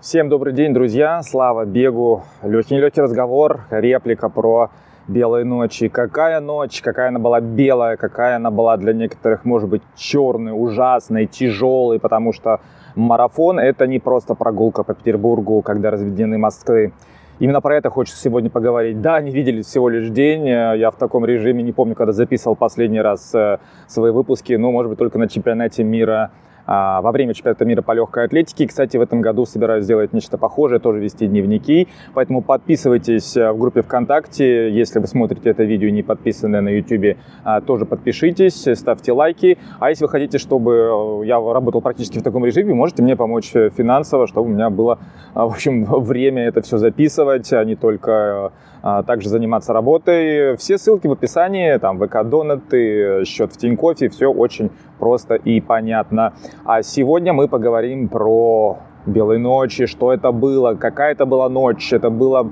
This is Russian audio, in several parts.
Всем добрый день, друзья! Слава бегу! Легкий-нелегкий разговор, реплика про белые ночи. Какая ночь, какая она была белая, какая она была для некоторых, может быть, черной, ужасной, тяжелой, потому что марафон – это не просто прогулка по Петербургу, когда разведены мосты. Именно про это хочется сегодня поговорить. Да, не видели всего лишь день. Я в таком режиме не помню, когда записывал последний раз э, свои выпуски. Ну, может быть, только на чемпионате мира во время чемпионата мира по легкой атлетике. Кстати, в этом году собираюсь сделать нечто похожее, тоже вести дневники. Поэтому подписывайтесь э, в группе ВКонтакте. Если вы смотрите это видео не подписаны на YouTube, а, тоже подпишитесь, ставьте лайки. А если вы хотите, чтобы э, я работал практически в таком режиме, можете мне помочь э, финансово, чтобы у меня было, в общем, время это все записывать, а не только также заниматься работой. Все ссылки в описании, там ВК Донаты, счет в Тинькоффе, все очень просто и понятно. А сегодня мы поговорим про белые ночи, что это было, какая это была ночь. Это было,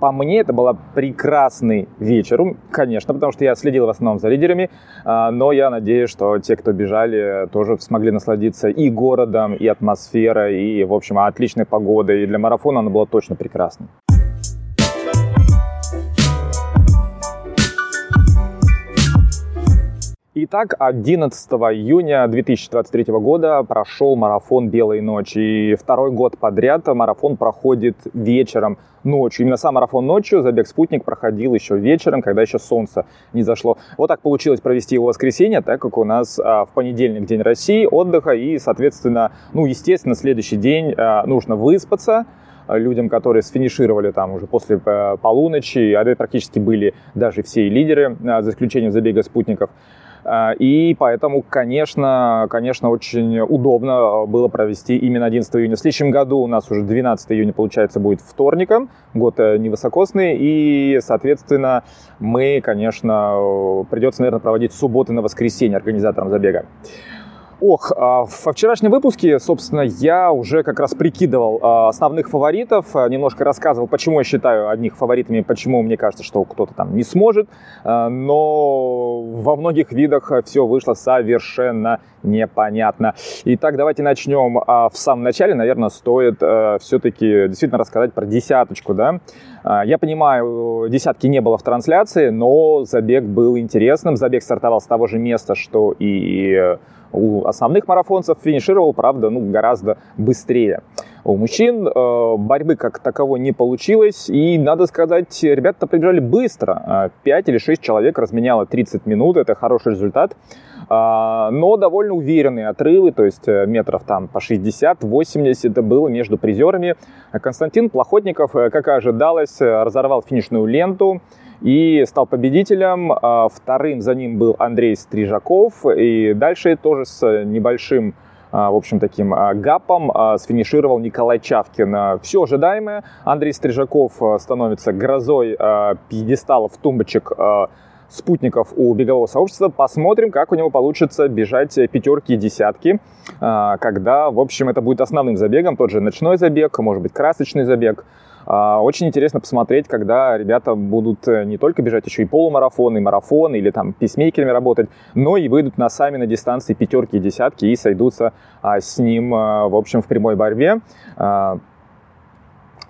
по мне, это был прекрасный вечер. Конечно, потому что я следил в основном за лидерами, а, но я надеюсь, что те, кто бежали, тоже смогли насладиться и городом, и атмосферой, и, в общем, отличной погодой. И для марафона она была точно прекрасной. Итак, 11 июня 2023 года прошел марафон «Белой ночи». И второй год подряд марафон проходит вечером, ночью. Именно сам марафон ночью, забег «Спутник» проходил еще вечером, когда еще солнце не зашло. Вот так получилось провести его воскресенье, так как у нас а, в понедельник День России, отдыха, и, соответственно, ну, естественно, следующий день а, нужно выспаться, людям, которые сфинишировали там уже после полуночи, а это практически были даже все лидеры, а, за исключением забега спутников. А, и поэтому, конечно, конечно, очень удобно было провести именно 11 июня. В следующем году у нас уже 12 июня, получается, будет вторником, год э, невысокосный, и, соответственно, мы, конечно, придется, наверное, проводить субботы на воскресенье организаторам забега. Ох, а, во вчерашнем выпуске, собственно, я уже как раз прикидывал а, основных фаворитов, а, немножко рассказывал, почему я считаю одних фаворитами, почему мне кажется, что кто-то там не сможет, но во многих видах все вышло совершенно непонятно. Итак, давайте начнем. В самом начале, наверное, стоит все-таки действительно рассказать про десяточку, да. Я понимаю, десятки не было в трансляции, но забег был интересным. Забег стартовал с того же места, что и у основных марафонцев финишировал, правда, ну, гораздо быстрее. У мужчин э, борьбы как таковой не получилось, и, надо сказать, ребята прибежали быстро. 5 или 6 человек разменяло 30 минут, это хороший результат. Э, но довольно уверенные отрывы, то есть э, метров там по 60-80 это было между призерами. Константин Плохотников, э, как и ожидалось, разорвал финишную ленту и стал победителем. А, вторым за ним был Андрей Стрижаков. И дальше тоже с небольшим а, в общем, таким а, гапом сфинишировал Николай Чавкин. Все ожидаемое. Андрей Стрижаков становится грозой пьедесталов, тумбочек, спутников у бегового сообщества. Посмотрим, как у него получится бежать пятерки и десятки, когда, в общем, это будет основным забегом. Тот же ночной забег, может быть, красочный забег. А, очень интересно посмотреть, когда ребята будут э, не только бежать еще и полумарафон, и марафон, или там писмейкерами работать, но и выйдут на сами на дистанции пятерки и десятки и сойдутся а, с ним, а, в общем, в прямой борьбе.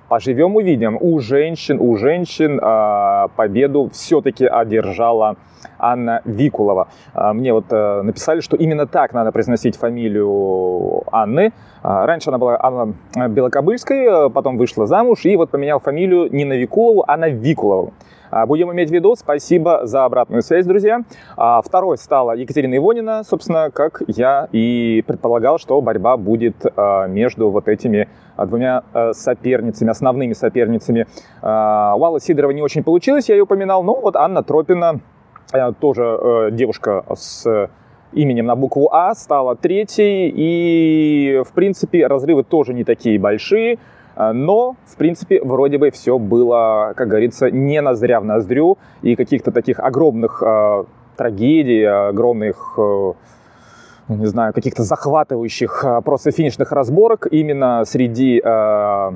Поживем, увидим. У женщин, у женщин э, победу все-таки одержала Анна Викулова. Э, мне вот э, написали, что именно так надо произносить фамилию Анны. Э, раньше она была Анна Белокобыльской, потом вышла замуж и вот поменял фамилию не на Викулову, а на Викулову. А, будем иметь в виду. Спасибо за обратную связь, друзья. А, второй стала Екатерина Ивонина, собственно, как я и предполагал, что борьба будет а, между вот этими двумя соперницами, основными соперницами. У Аллы Сидорова не очень получилось, я ее упоминал, но вот Анна Тропина, тоже девушка с именем на букву А, стала третьей, и, в принципе, разрывы тоже не такие большие. А, но, в принципе, вроде бы все было, как говорится, не ноздря в ноздрю, и каких-то таких огромных э, трагедий, огромных, э, не знаю, каких-то захватывающих э, просто финишных разборок именно среди э,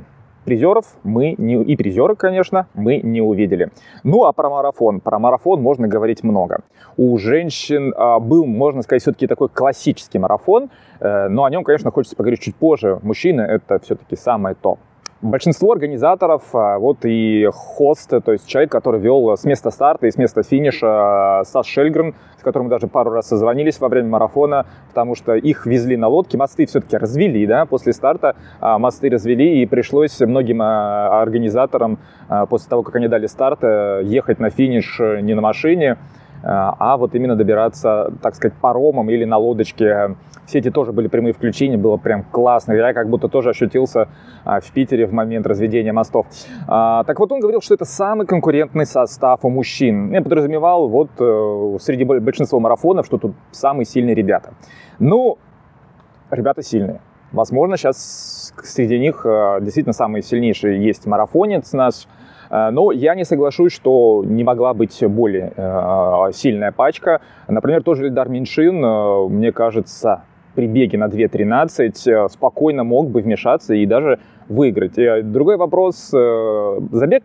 призеров мы не, и призеры, конечно, мы не увидели. Ну а про марафон. Про марафон можно говорить много. У женщин а, был, можно сказать, все-таки такой классический марафон, э, но о нем, конечно, хочется поговорить чуть позже. Мужчины это все-таки самое то. Большинство организаторов, а, вот и хост, то есть человек, который вел с места старта и с места финиша а, Сас Шельгрен, с которым даже пару раз созвонились во время марафона, потому что их везли на лодке, мосты все-таки развели, да, после старта а, мосты развели, и пришлось многим организаторам после того, как они дали старт, э, ехать на финиш не на машине, а вот именно добираться, так сказать, паромом или на лодочке. Все эти тоже были прямые включения, было прям классно. Я как будто тоже ощутился а, в Питере в момент разведения мостов. А, так вот, он говорил, что это самый конкурентный состав у мужчин. Я подразумевал, вот э, среди большинства марафонов, что тут самые сильные ребята. Ну, ребята сильные. Возможно, сейчас среди них э, действительно самый сильнейший есть марафонец наш – Э, но я не соглашусь, что не могла быть более сильная пачка. Например, тоже Ильдар Меньшин, мне кажется, при беге на 2.13 спокойно мог бы вмешаться и даже выиграть. И другой вопрос, забег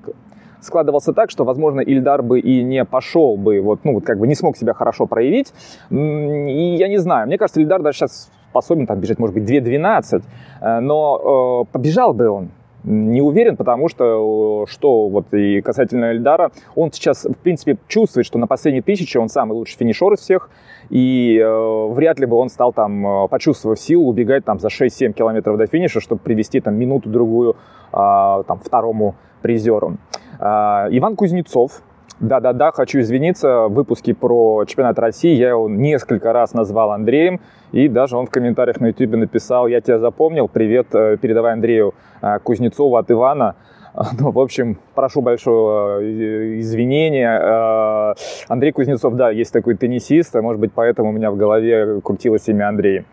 складывался так, что, возможно, Ильдар бы и не пошел бы, вот, ну, вот как бы не смог себя хорошо проявить. И я не знаю, мне кажется, Ильдар даже сейчас способен там бежать, может быть, 2.12, но э, побежал бы он, не уверен, потому что, что вот и касательно Эльдара, он сейчас, в принципе, чувствует, что на последней тысяче он самый лучший финишер из всех, и э, вряд ли бы он стал там, э, почувствовав силу, убегать там за 6-7 километров до финиша, чтобы привести там минуту-другую э, там второму призеру. Э, Иван Кузнецов, да-да-да, хочу извиниться, в выпуске про чемпионат России я его несколько раз назвал Андреем, и даже он в комментариях на YouTube написал, я тебя запомнил, привет, э, передавай Андрею э, Кузнецову от Ивана. Ну, в общем, прошу большого э, извинения. Э, Андрей Кузнецов, да, есть такой теннисист, а может быть, поэтому у меня в голове крутилось имя Андрей.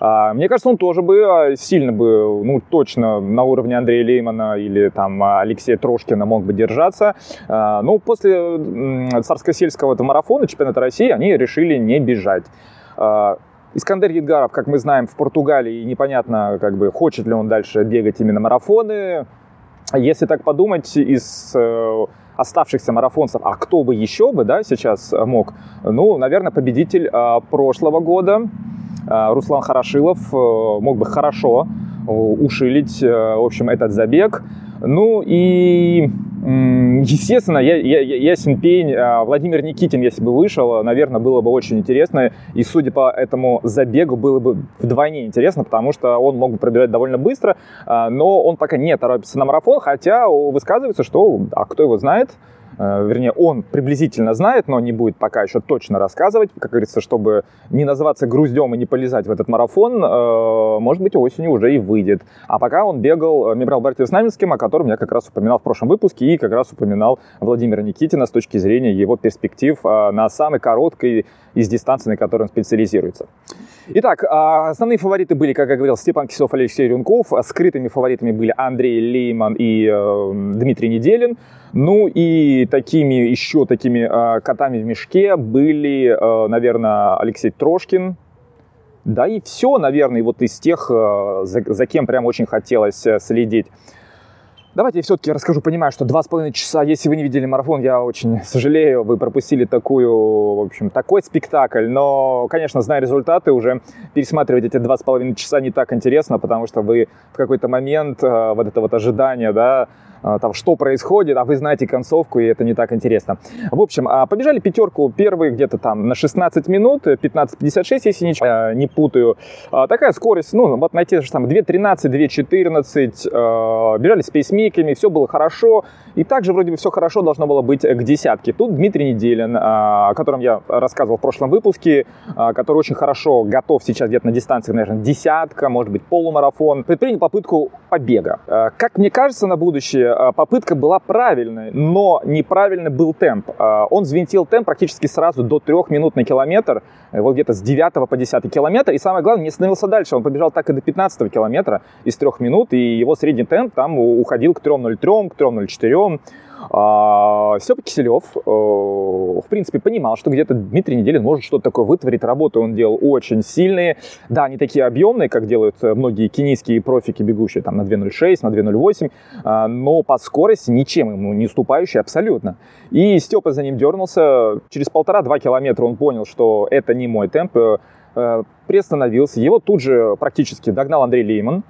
А, мне кажется, он тоже бы а, сильно бы, ну, точно на уровне Андрея Леймана или там Алексея Трошкина мог бы держаться. Но ну, после царско-сельского марафона чемпионата России они решили не бежать. Искандер Едгаров, как мы знаем, в Португалии, непонятно, как бы, хочет ли он дальше бегать именно марафоны. Если так подумать, из э, оставшихся марафонцев, а кто бы еще бы, да, сейчас мог? Ну, наверное, победитель э, прошлого года, э, Руслан Хорошилов, мог бы хорошо ушилить, в общем, этот забег. Ну и Естественно, я, я, ясен пень, а, Владимир Никитин, если бы вышел, наверное, было бы очень интересно. И, судя по этому забегу, было бы вдвойне интересно, потому что он мог бы пробежать довольно быстро, а, но он пока не торопится на марафон, хотя высказывается, что, а кто его знает, вернее, он приблизительно знает, но не будет пока еще точно рассказывать, как говорится, чтобы не называться груздем и не полезать в этот марафон, э, может быть, осенью уже и выйдет. А пока он бегал э, Мибрал Бартия с Наминским, о котором я как раз упоминал в прошлом выпуске, и как раз упоминал Владимира Никитина с точки зрения его перспектив на самой короткой из дистанций, на которой он специализируется. Итак, а, основные фавориты были, как я говорил, Степан Кисов, Алексей Рюнков. Скрытыми фаворитами были Андрей Лейман и э, Дмитрий Неделин. Ну и такими, еще такими э, котами в мешке были, э, наверное, Алексей Трошкин, да и все, наверное, вот из тех, за, за кем прям очень хотелось следить. Давайте я все-таки расскажу, понимаю, что два с половиной часа, если вы не видели марафон, я очень сожалею, вы пропустили такую, в общем, такой спектакль, но, конечно, зная результаты, уже пересматривать эти два с половиной часа не так интересно, потому что вы в какой-то момент э, вот это вот ожидание, да, там, что происходит, а вы знаете концовку, и это не так интересно. В общем, а, побежали пятерку первые где-то там на 16 минут, 15.56, если не, э, не путаю. А, такая скорость, ну, вот найти же там 2.13, 2.14, бежали с пейсмейками, все было хорошо, и также вроде бы все хорошо должно было быть к десятке. Тут Дмитрий Неделин, о котором я рассказывал в прошлом выпуске, который очень хорошо готов сейчас где-то на дистанции, наверное, десятка, может быть, полумарафон, предпринял попытку побега. Как мне кажется, на будущее Э, попытка была правильной, но неправильный был темп. Э, он взвинтил темп практически сразу до 3 минут на километр, э, вот где-то с 9 по 10 километр, и самое главное, не остановился дальше, он побежал так и до 15 километра из 3 минут, и его средний темп там уходил к 3.03, к 3.04. А, Степа Киселев, э, в принципе, понимал, что где-то Дмитрий Неделин может что-то такое вытворить. Работы он делал очень сильные. Да, не такие объемные, как делают многие кенийские профики, бегущие там на 2.06, на 2.08, а, но по скорости ничем ему не уступающие абсолютно. И Степа за ним дернулся. Через полтора-два километра он понял, что это не мой темп, э, приостановился. Его тут же практически догнал Андрей Лейман.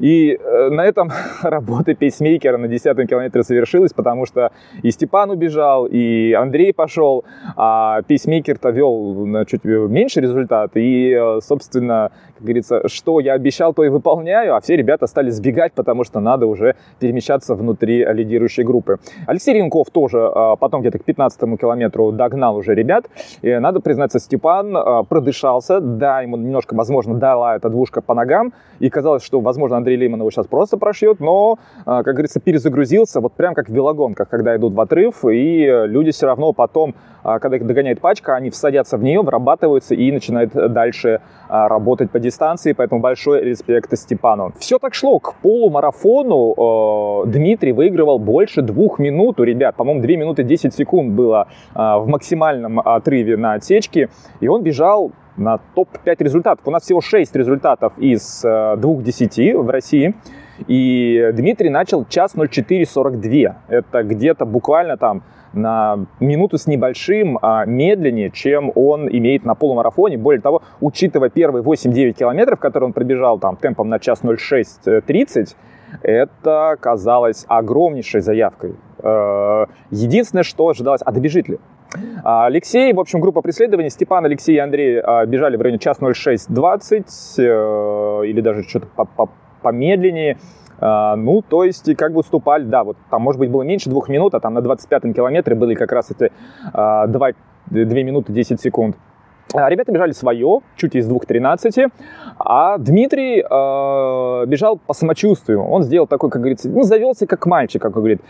И э, на этом работа пейсмейкера на 10 километре завершилась, потому что и Степан убежал, и Андрей пошел, а пейсмейкер-то вел на чуть меньше результат. И, э, собственно, как говорится, что я обещал, то и выполняю, а все ребята стали сбегать, потому что надо уже перемещаться внутри лидирующей группы. Алексей Ренков тоже э, потом где-то к 15 километру догнал уже ребят. И надо признаться, Степан продышался, да, ему немножко, возможно, дала эта двушка по ногам, и казалось, что, возможно, Андрей Лейман его сейчас просто прошьет, но, а, как говорится, перезагрузился, вот прям как в велогонках, когда идут в отрыв, и люди все равно потом, а, когда их догоняет пачка, они всадятся в нее, врабатываются и начинают дальше а, работать по дистанции, поэтому большой респект Степану. Все так шло к полумарафону. Дмитрий выигрывал больше двух минут у ребят, по-моему, 2 минуты 10 секунд было в максимальном отрыве на отсечке, и он бежал на топ-5 результатов. У нас всего 6 результатов из 2-10 э, в России. И Дмитрий начал час 04.42. Это где-то буквально там на минуту с небольшим а, медленнее, чем он имеет на полумарафоне. Более того, учитывая первые 8-9 километров, которые он пробежал там темпом на час 06.30, это казалось огромнейшей заявкой. Э, единственное, что ожидалось, а добежит ли? А, Алексей, в общем, группа преследования, Степан, Алексей и Андрей а, бежали в районе час 06.20 э, или даже что-то помедленнее. А, ну, то есть, как бы уступали, да, вот там, может быть, было меньше двух минут, а там на 25-м километре были как раз эти 2, 2 минуты 10 секунд. Ребята бежали свое, чуть из 2.13, а Дмитрий э, бежал по самочувствию. Он сделал такой, как говорится, ну, завелся как мальчик, как говорит.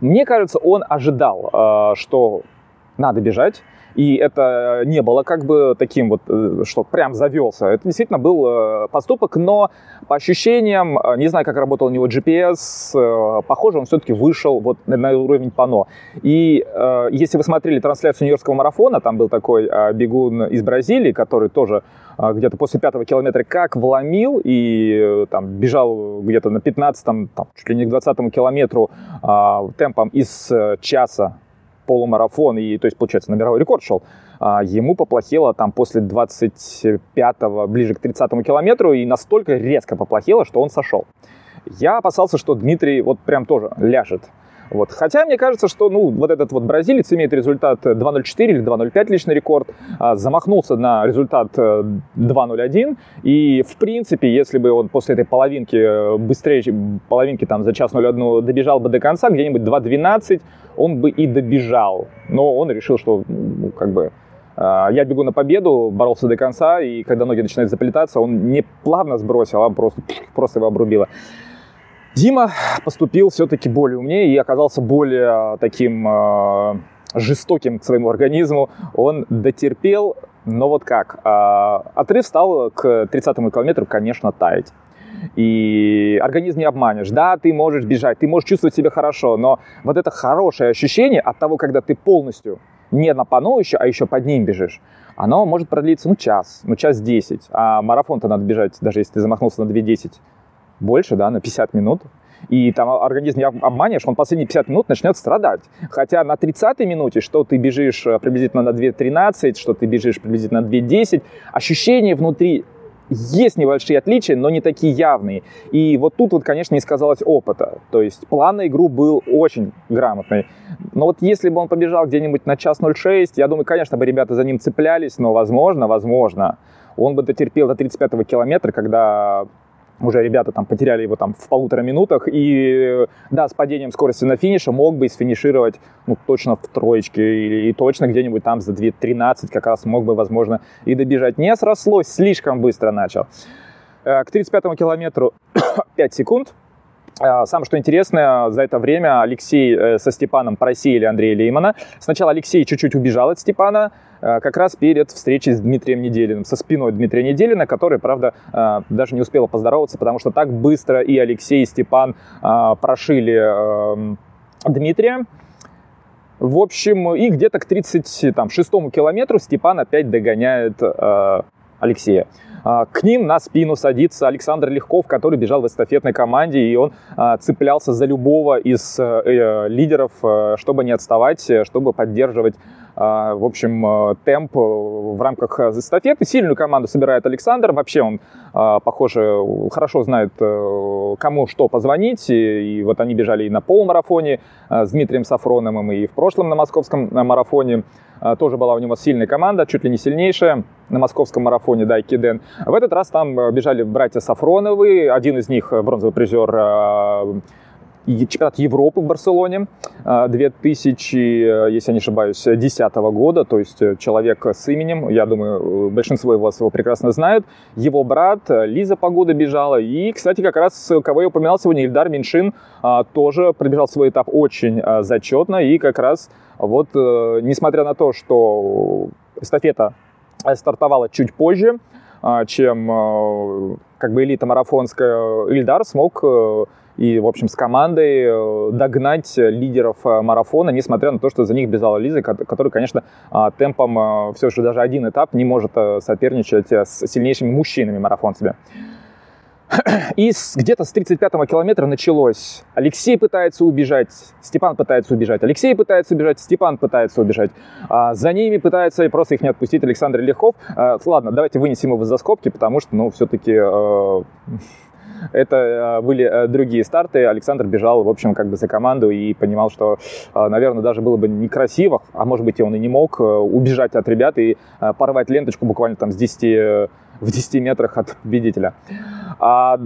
Мне кажется, он ожидал, э, что надо бежать. И это не было как бы таким вот, э, что прям завелся. Это действительно был э, поступок, но по ощущениям, э, не знаю, как работал у него GPS, похоже, он все-таки вышел вот на уровень пано. И если вы смотрели трансляцию Нью-Йоркского марафона, там был такой бегун из Бразилии, который тоже где-то после пятого километра как вломил и там бежал где-то на 15-м, там, чуть ли не к 20 километру темпом из часа полумарафон, и, то есть, получается, на мировой рекорд шел, а, ему поплохело там после 25-го, ближе к 30-му километру, и настолько резко поплохело, что он сошел. Я опасался, что Дмитрий вот прям тоже ляжет. Вот. Хотя мне кажется, что ну, вот этот вот бразилец имеет результат 2.04 или 2.05 личный рекорд, а, замахнулся на результат 2.01, э, и в принципе, если бы он после этой половинки э, быстрее, половинки там за час 01 добежал бы до конца, где-нибудь 2.12, он бы и добежал. Но он решил, что ну, как бы а, я бегу на победу, боролся до конца, и когда ноги начинают заплетаться, он не плавно сбросил, а просто, просто его обрубило. Дима поступил все-таки более умнее и оказался более таким э, жестоким к своему организму. Он дотерпел, но вот как. Э, отрыв стал к 30-му километру, конечно, таять. И организм не обманешь. Да, ты можешь бежать, ты можешь чувствовать себя хорошо, но вот это хорошее ощущение от того, когда ты полностью не на пано еще, а еще под ним бежишь, оно может продлиться, ну, час, ну, час 10. А марафон-то надо бежать, даже если ты замахнулся на 2.10 больше, да, на 50 минут, и там организм не обманешь, он последние 50 минут начнет страдать. Хотя на 30-й минуте, что ты бежишь э, приблизительно на 2.13, что ты бежишь приблизительно на 2.10, ощущения внутри есть небольшие отличия, но не такие явные. И вот тут вот, конечно, не сказалось опыта. То есть план на игру был очень грамотный. Но вот если бы он побежал где-нибудь на час 06, я думаю, конечно бы ребята за ним цеплялись, но возможно, возможно, он бы дотерпел до 35-го километра, когда уже ребята там потеряли его там в полутора минутах, и да, с падением скорости на финише мог бы сфинишировать ну, точно в троечке, или и точно где-нибудь там за 2.13 как раз мог бы, возможно, и добежать. Не срослось, слишком быстро начал. Э, к 35 километру 5 секунд, а, самое что интересное, за это время Алексей э, со Степаном просеяли Андрея Леймана. Сначала Алексей чуть-чуть убежал от Степана, э, как раз перед встречей с Дмитрием Неделиным, со спиной Дмитрия Неделина, который, правда, э, даже не успел поздороваться, потому что так быстро и Алексей, и Степан прошили эм, Дмитрия. В общем, и где-то к 36-му километру Степан опять догоняет Алексея. А, к ним на спину садится Александр Легков, который бежал в эстафетной команде, и он а, цеплялся за любого из э, э, лидеров, э, чтобы не отставать, чтобы поддерживать в общем, темп в рамках эстафеты. Сильную команду собирает Александр. Вообще он, похоже, хорошо знает, кому что позвонить. И вот они бежали и на полумарафоне с Дмитрием Сафроновым, и в прошлом на московском марафоне. А, тоже была у него сильная команда, чуть ли не сильнейшая на московском марафоне Дайкиден. В этот раз там э, бежали братья Сафроновы, один из них э, бронзовый призер э, чемпионат Европы в Барселоне 2000, если я не ошибаюсь, 2010 года, то есть человек с именем, я думаю, большинство из вас его прекрасно знают. Его брат Лиза Погода бежала, и, кстати, как раз, кого я упоминал сегодня, Ильдар Меньшин тоже пробежал свой этап очень зачетно, и как раз вот, э, несмотря на то, что эстафета стартовала чуть позже, э, чем э, как бы элита марафонская, Ильдар смог и, в общем, с командой догнать лидеров марафона, несмотря на то, что за них бежала Лиза, который, конечно, темпом все же даже один этап не может соперничать с сильнейшими мужчинами-марафонцами. И где-то с 35-го километра началось. Алексей пытается убежать, Степан пытается убежать, Алексей пытается убежать, Степан пытается убежать. А за ними пытается просто их не отпустить Александр Легков. А, ладно, давайте вынесем его за скобки, потому что, ну, все-таки э, это э, были э, другие старты. Александр бежал, в общем, как бы за команду и понимал, что, э, наверное, даже было бы некрасиво, а может быть и он и не мог, убежать от ребят и порвать ленточку буквально там с 10 в 10 метрах от победителя. А,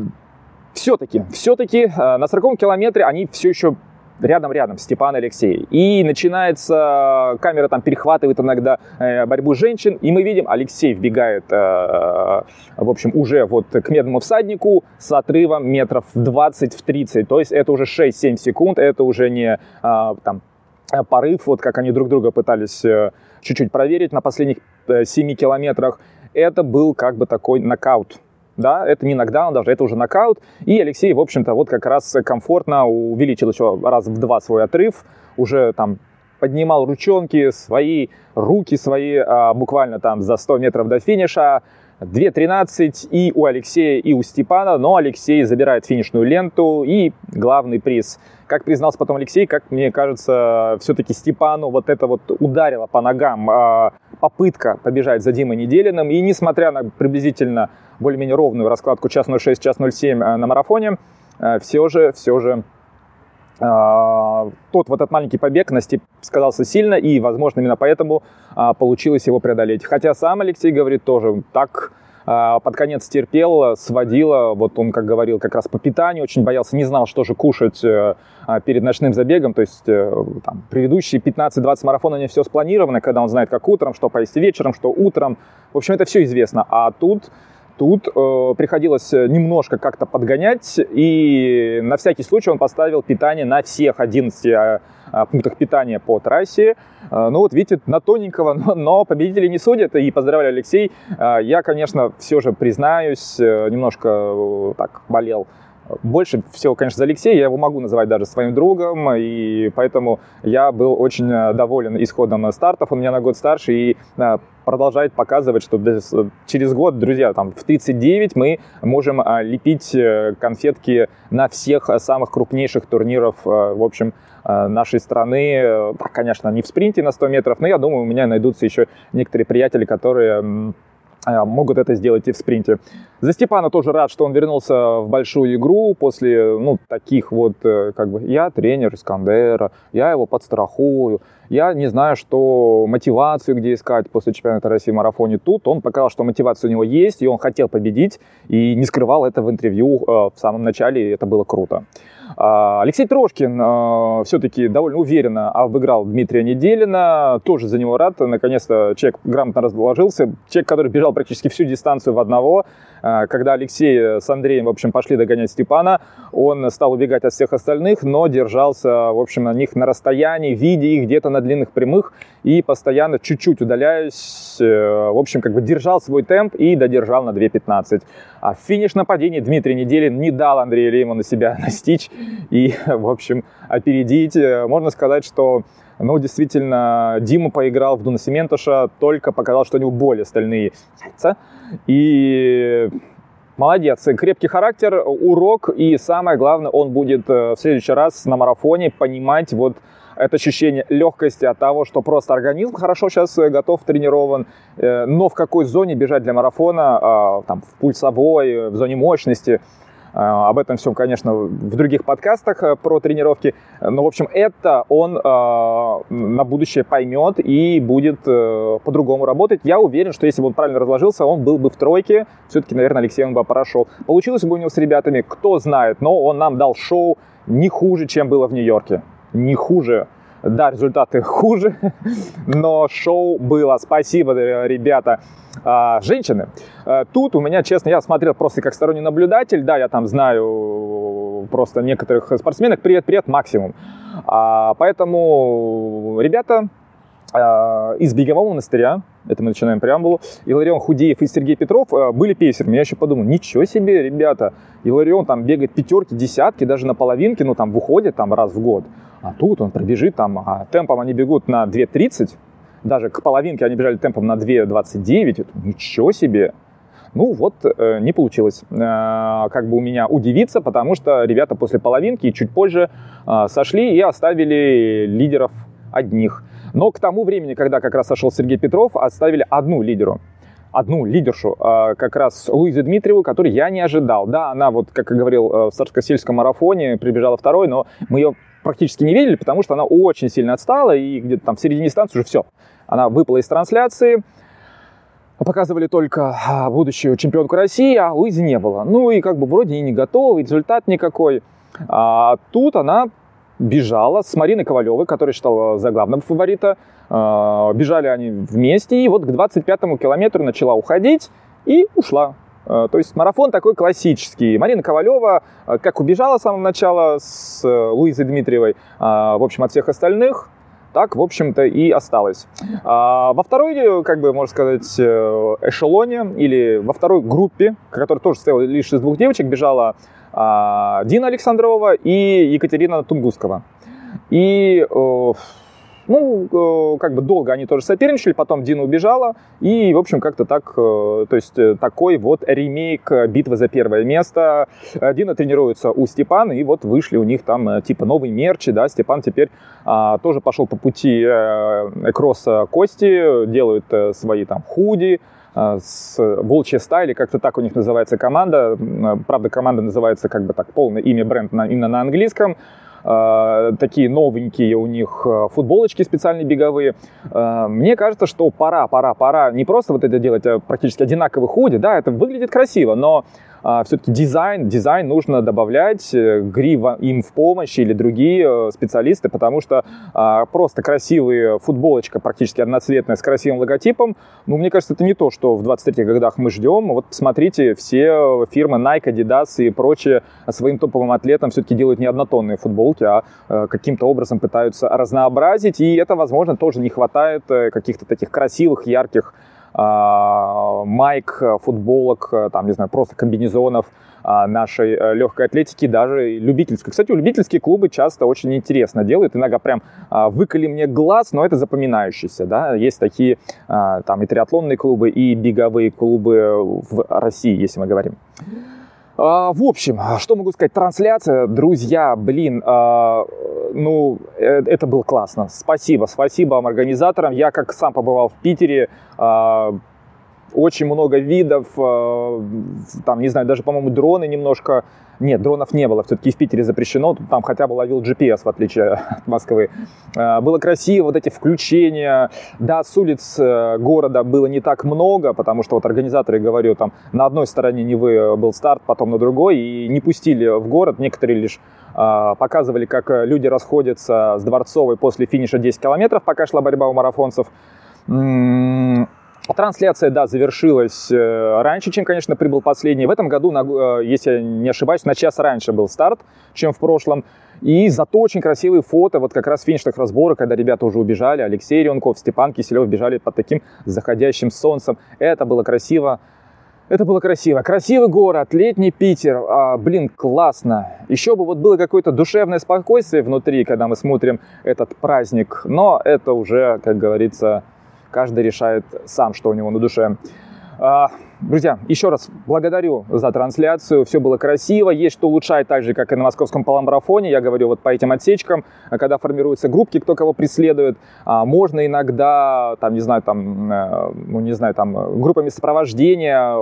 все-таки, все-таки на 40 километре они все еще рядом-рядом Степан Алексей. И начинается, камера там перехватывает иногда э, борьбу женщин, и мы видим, Алексей вбегает, э, в общем, уже вот к медному всаднику с отрывом метров 20 в 30, то есть это уже 6-7 секунд, это уже не э, там порыв, вот как они друг друга пытались чуть-чуть проверить на последних э, 7 километрах, это был как бы такой нокаут. Да, это не нокдаун даже, это уже нокаут. И Алексей, в общем-то, вот как раз комфортно увеличил еще раз в два свой отрыв, уже там поднимал ручонки свои, руки свои, а, буквально там за 100 метров до финиша, 2.13 и у Алексея, и у Степана, но Алексей забирает финишную ленту и главный приз. Как признался потом Алексей, как мне кажется, все-таки Степану вот это вот ударило по ногам а, попытка побежать за Димой Неделиным. И несмотря на приблизительно более-менее ровную раскладку час 06, час 07 э, на марафоне, э, все же, все же а, тот вот этот маленький побег на степ сказался сильно, и, возможно, именно поэтому получилось его преодолеть. Хотя сам Алексей говорит тоже так, под конец терпел, сводило, вот он, как говорил, как раз по питанию, очень боялся, не знал, что же кушать э, перед ночным забегом, то есть э, там, предыдущие 15-20 марафонов него все спланировано, когда он знает, как утром, что поесть вечером, что утром, в общем, это все известно, а тут Тут э, приходилось немножко как-то подгонять, и на всякий случай он поставил питание на всех 11 э, э, пунктах питания по трассе. Э, ну вот видите, на тоненького, но, но победители не судят, и поздравляю, Алексей. Э, я, конечно, все же признаюсь, э, немножко э, так болел больше всего, конечно, за Алексея, я его могу называть даже своим другом, и поэтому я был очень э, доволен исходом стартов. Он меня на год старше и э, продолжает показывать, что через год, друзья, там в 39 мы можем э, лепить конфетки на всех самых крупнейших турниров, в общем, нашей страны. Так, конечно, не в спринте на 100 метров, но я думаю, у меня найдутся еще некоторые приятели, которые Э, могут это сделать и в спринте. За Степана тоже рад, что он вернулся в большую игру после, ну, таких вот, э, как бы, я тренер Искандера, я его подстрахую, я не знаю, что мотивацию где искать после чемпионата России в марафоне. Тут он показал, что мотивация у него есть, и он хотел победить, и не скрывал это в интервью э, в самом начале, и это было круто. А, Алексей Трошкин а, все-таки довольно уверенно обыграл Дмитрия Неделина. Тоже за него рад. Наконец-то человек грамотно разложился. Человек, который бежал практически всю дистанцию в одного. А, когда Алексей с Андреем, в общем, пошли догонять Степана, он стал убегать от всех остальных, но держался, в общем, на них на расстоянии, видя их где-то на длинных прямых и постоянно чуть-чуть удаляясь, э, в общем, как бы держал свой темп и додержал на 2.15. А финиш нападения Дмитрий Неделин не дал Андрею Лейману себя настичь и, в общем, опередить. Можно сказать, что Но действительно, Дима поиграл в Дуна Сементуша, только показал, что у него более стальные яйца. И Молодец, крепкий характер, урок, и самое главное, он будет э, в следующий раз на марафоне понимать вот это ощущение легкости от того, что просто организм хорошо сейчас э, готов, тренирован, э, но в какой зоне бежать для марафона, а, там, в пульсовой, в зоне мощности, об этом всем, конечно, в других подкастах э, про тренировки. Но, в общем, это он на будущее поймет и будет по-другому работать. Я уверен, что если бы он правильно разложился, он был бы в тройке. Все-таки, наверное, Алексей он бы прошел. Получилось бы у него с ребятами, кто знает, но он нам дал шоу не хуже, чем было в Нью-Йорке не хуже. Да, результаты хуже, но шоу было. Спасибо, ребята. А, женщины. А, тут у меня, честно, я смотрел просто как сторонний наблюдатель. Да, я там знаю просто некоторых спортсменок. Привет, привет, максимум. А, поэтому, ребята, из бегового монастыря, это мы начинаем преамбулу, Иларион Худеев и Сергей Петров были пейсерами. Я еще подумал, ничего себе, ребята, Иларион там бегает пятерки, десятки, даже на половинке, ну там выходит там раз в год. А тут он пробежит там, а темпом они бегут на 2.30, даже к половинке они бежали темпом на 2.29, ничего себе. Ну вот, э, не получилось э, как бы у меня удивиться, потому что ребята после половинки чуть позже э, сошли и оставили лидеров одних. Но к тому времени, когда как раз сошел Сергей Петров, оставили одну лидеру одну лидершу, э, как раз Луизу Дмитриеву, которую я не ожидал. Да, она вот, как я говорил, э, в Царско-сельском марафоне прибежала второй, но мы ее практически не видели, потому что она очень сильно отстала, и где-то там в середине станции уже все. Она выпала из трансляции, показывали только а, будущую чемпионку России, а Луизи не было. Ну и как бы вроде и не готова, результат никакой. А тут она бежала с Мариной Ковалевой, которая считала за главного фаворита. А, бежали они вместе, и вот к 25-му километру начала уходить и ушла. Э, то есть марафон такой классический. Марина Ковалева, э, как убежала с самого начала с э, Луизой Дмитриевой, в общем, от всех остальных, так, в общем-то, и осталось. А во второй, как бы, можно сказать, эшелоне или во второй группе, которая тоже состояла лишь из двух девочек, бежала а, Дина Александрова и Екатерина Тунгускова. И ну, э, как бы долго они тоже соперничали, потом Дина убежала, и, в общем, как-то так, э, то есть э, такой вот ремейк битвы за первое место. Дина тренируется у Степана, и вот вышли у них там типа новые мерчи, да, Степан теперь а, тоже пошел по пути кросса Кости, делают свои там худи, с Волчья стайли, как-то так у них называется команда. Правда, команда называется как бы так полное имя бренд на, именно на английском. Э, такие новенькие у них э, футболочки специальные беговые. Э, мне кажется, что пора, пора, пора не просто вот это делать а практически одинаковый худи, да, это выглядит красиво, но а, все-таки дизайн, дизайн нужно добавлять, э, грива им в помощь или другие э, специалисты, потому что а, просто красивая футболочка, практически одноцветная, с красивым логотипом, ну, мне кажется, это не то, что в 23-х годах мы ждем. Вот посмотрите, все фирмы Nike, Adidas и прочие своим топовым атлетам все-таки делают не однотонные футболки, а э, каким-то образом пытаются разнообразить, и это, возможно, тоже не хватает каких-то таких красивых, ярких а, майк, футболок, там, не знаю, просто комбинезонов а, нашей э, легкой атлетики, даже любительской. Кстати, любительские клубы часто очень интересно делают, иногда прям а, выколи мне глаз, но это запоминающийся, да, есть такие там и триатлонные клубы, и беговые клубы в России, если мы говорим. А, в общем, что могу сказать? Трансляция, друзья, блин, а, ну, э, это было классно. Спасибо, спасибо вам, организаторам. Я как сам побывал в Питере, а, очень много видов, там, не знаю, даже, по-моему, дроны немножко нет, дронов не было, все-таки в Питере запрещено, там хотя бы ловил GPS, в отличие от Москвы. А, было красиво, вот эти включения. Да, с улиц э, города было не так много, потому что вот организаторы, говорю, там на одной стороне Невы был старт, потом на другой, и не пустили в город, некоторые лишь а, показывали, как люди расходятся с Дворцовой после финиша 10 километров, пока шла борьба у марафонцев. Трансляция, да, завершилась э, раньше, чем, конечно, прибыл последний. В этом году, э, если я не ошибаюсь, на час раньше был старт, чем в прошлом. И зато очень красивые фото, вот как раз финишных разборок, когда ребята уже убежали, Алексей Ренков, Степан Киселев бежали под таким заходящим солнцем. Это было красиво. Это было красиво. Красивый город, летний Питер. А, блин, классно. Еще бы вот было какое-то душевное спокойствие внутри, когда мы смотрим этот праздник. Но это уже, как говорится, каждый решает сам, что у него на душе. А, друзья, еще раз благодарю за трансляцию. Все было красиво. Есть что улучшать, так же, как и на московском полумарафоне. Я говорю вот по этим отсечкам, когда формируются группки, кто кого преследует. А, можно иногда, там, не знаю, там, э, ну, не знаю, там, группами сопровождения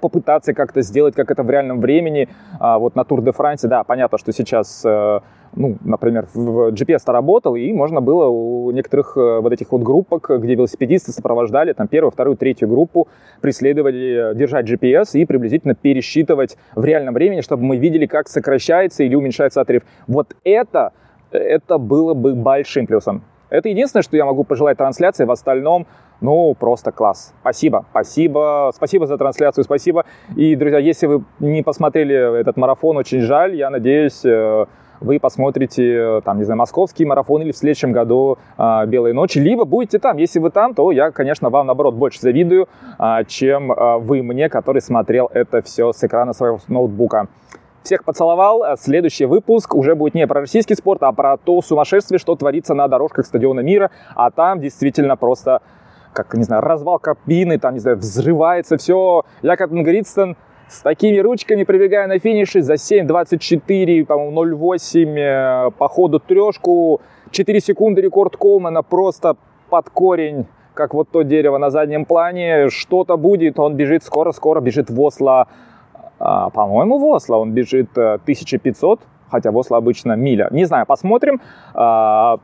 попытаться как-то сделать, как это в реальном времени. А, вот на Тур де Франсе, да, понятно, что сейчас, э, ну, например, в GPS-то работал, и можно было у некоторых э, вот этих вот группок, где велосипедисты сопровождали там первую, вторую, третью группу, преследовали, держать GPS и приблизительно пересчитывать в реальном времени, чтобы мы видели, как сокращается или уменьшается отрыв. Вот это, это было бы большим плюсом. Это единственное, что я могу пожелать трансляции. В остальном, ну, просто класс. Спасибо, спасибо, спасибо за трансляцию, спасибо. И, друзья, если вы не посмотрели этот марафон, очень жаль. Я надеюсь, э, вы посмотрите, там, не знаю, московский марафон или в следующем году э, «Белые ночи», либо будете там. Если вы там, то я, конечно, вам, наоборот, больше завидую, э, чем э, вы мне, который смотрел это все с экрана своего ноутбука. Всех поцеловал. Следующий выпуск уже будет не про российский спорт, а про то сумасшествие, что творится на дорожках стадиона мира. А там действительно просто, как, не знаю, развал кабины, там, не знаю, взрывается все. Я как Гридстон с такими ручками прибегаю на финише за 7.24, по-моему, 0.8 э, по ходу трешку. 4 секунды рекорд Колмана просто под корень как вот то дерево на заднем плане, что-то будет, он бежит скоро-скоро, бежит в Осло а, по-моему, в Осло он бежит 1500, э, хотя в Осло обычно миля. Не знаю, посмотрим. А,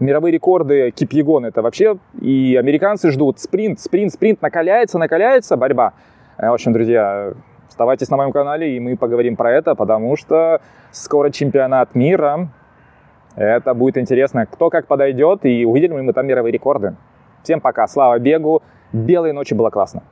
мировые рекорды Кипьегон это вообще и американцы ждут спринт, спринт, спринт, накаляется, накаляется борьба. Э, в общем, друзья, оставайтесь на моем канале, и мы поговорим про это, потому что скоро чемпионат мира. Это будет интересно, кто как подойдет, и увидели ли мы там мировые рекорды. Всем пока, слава бегу, белые ночи было классно.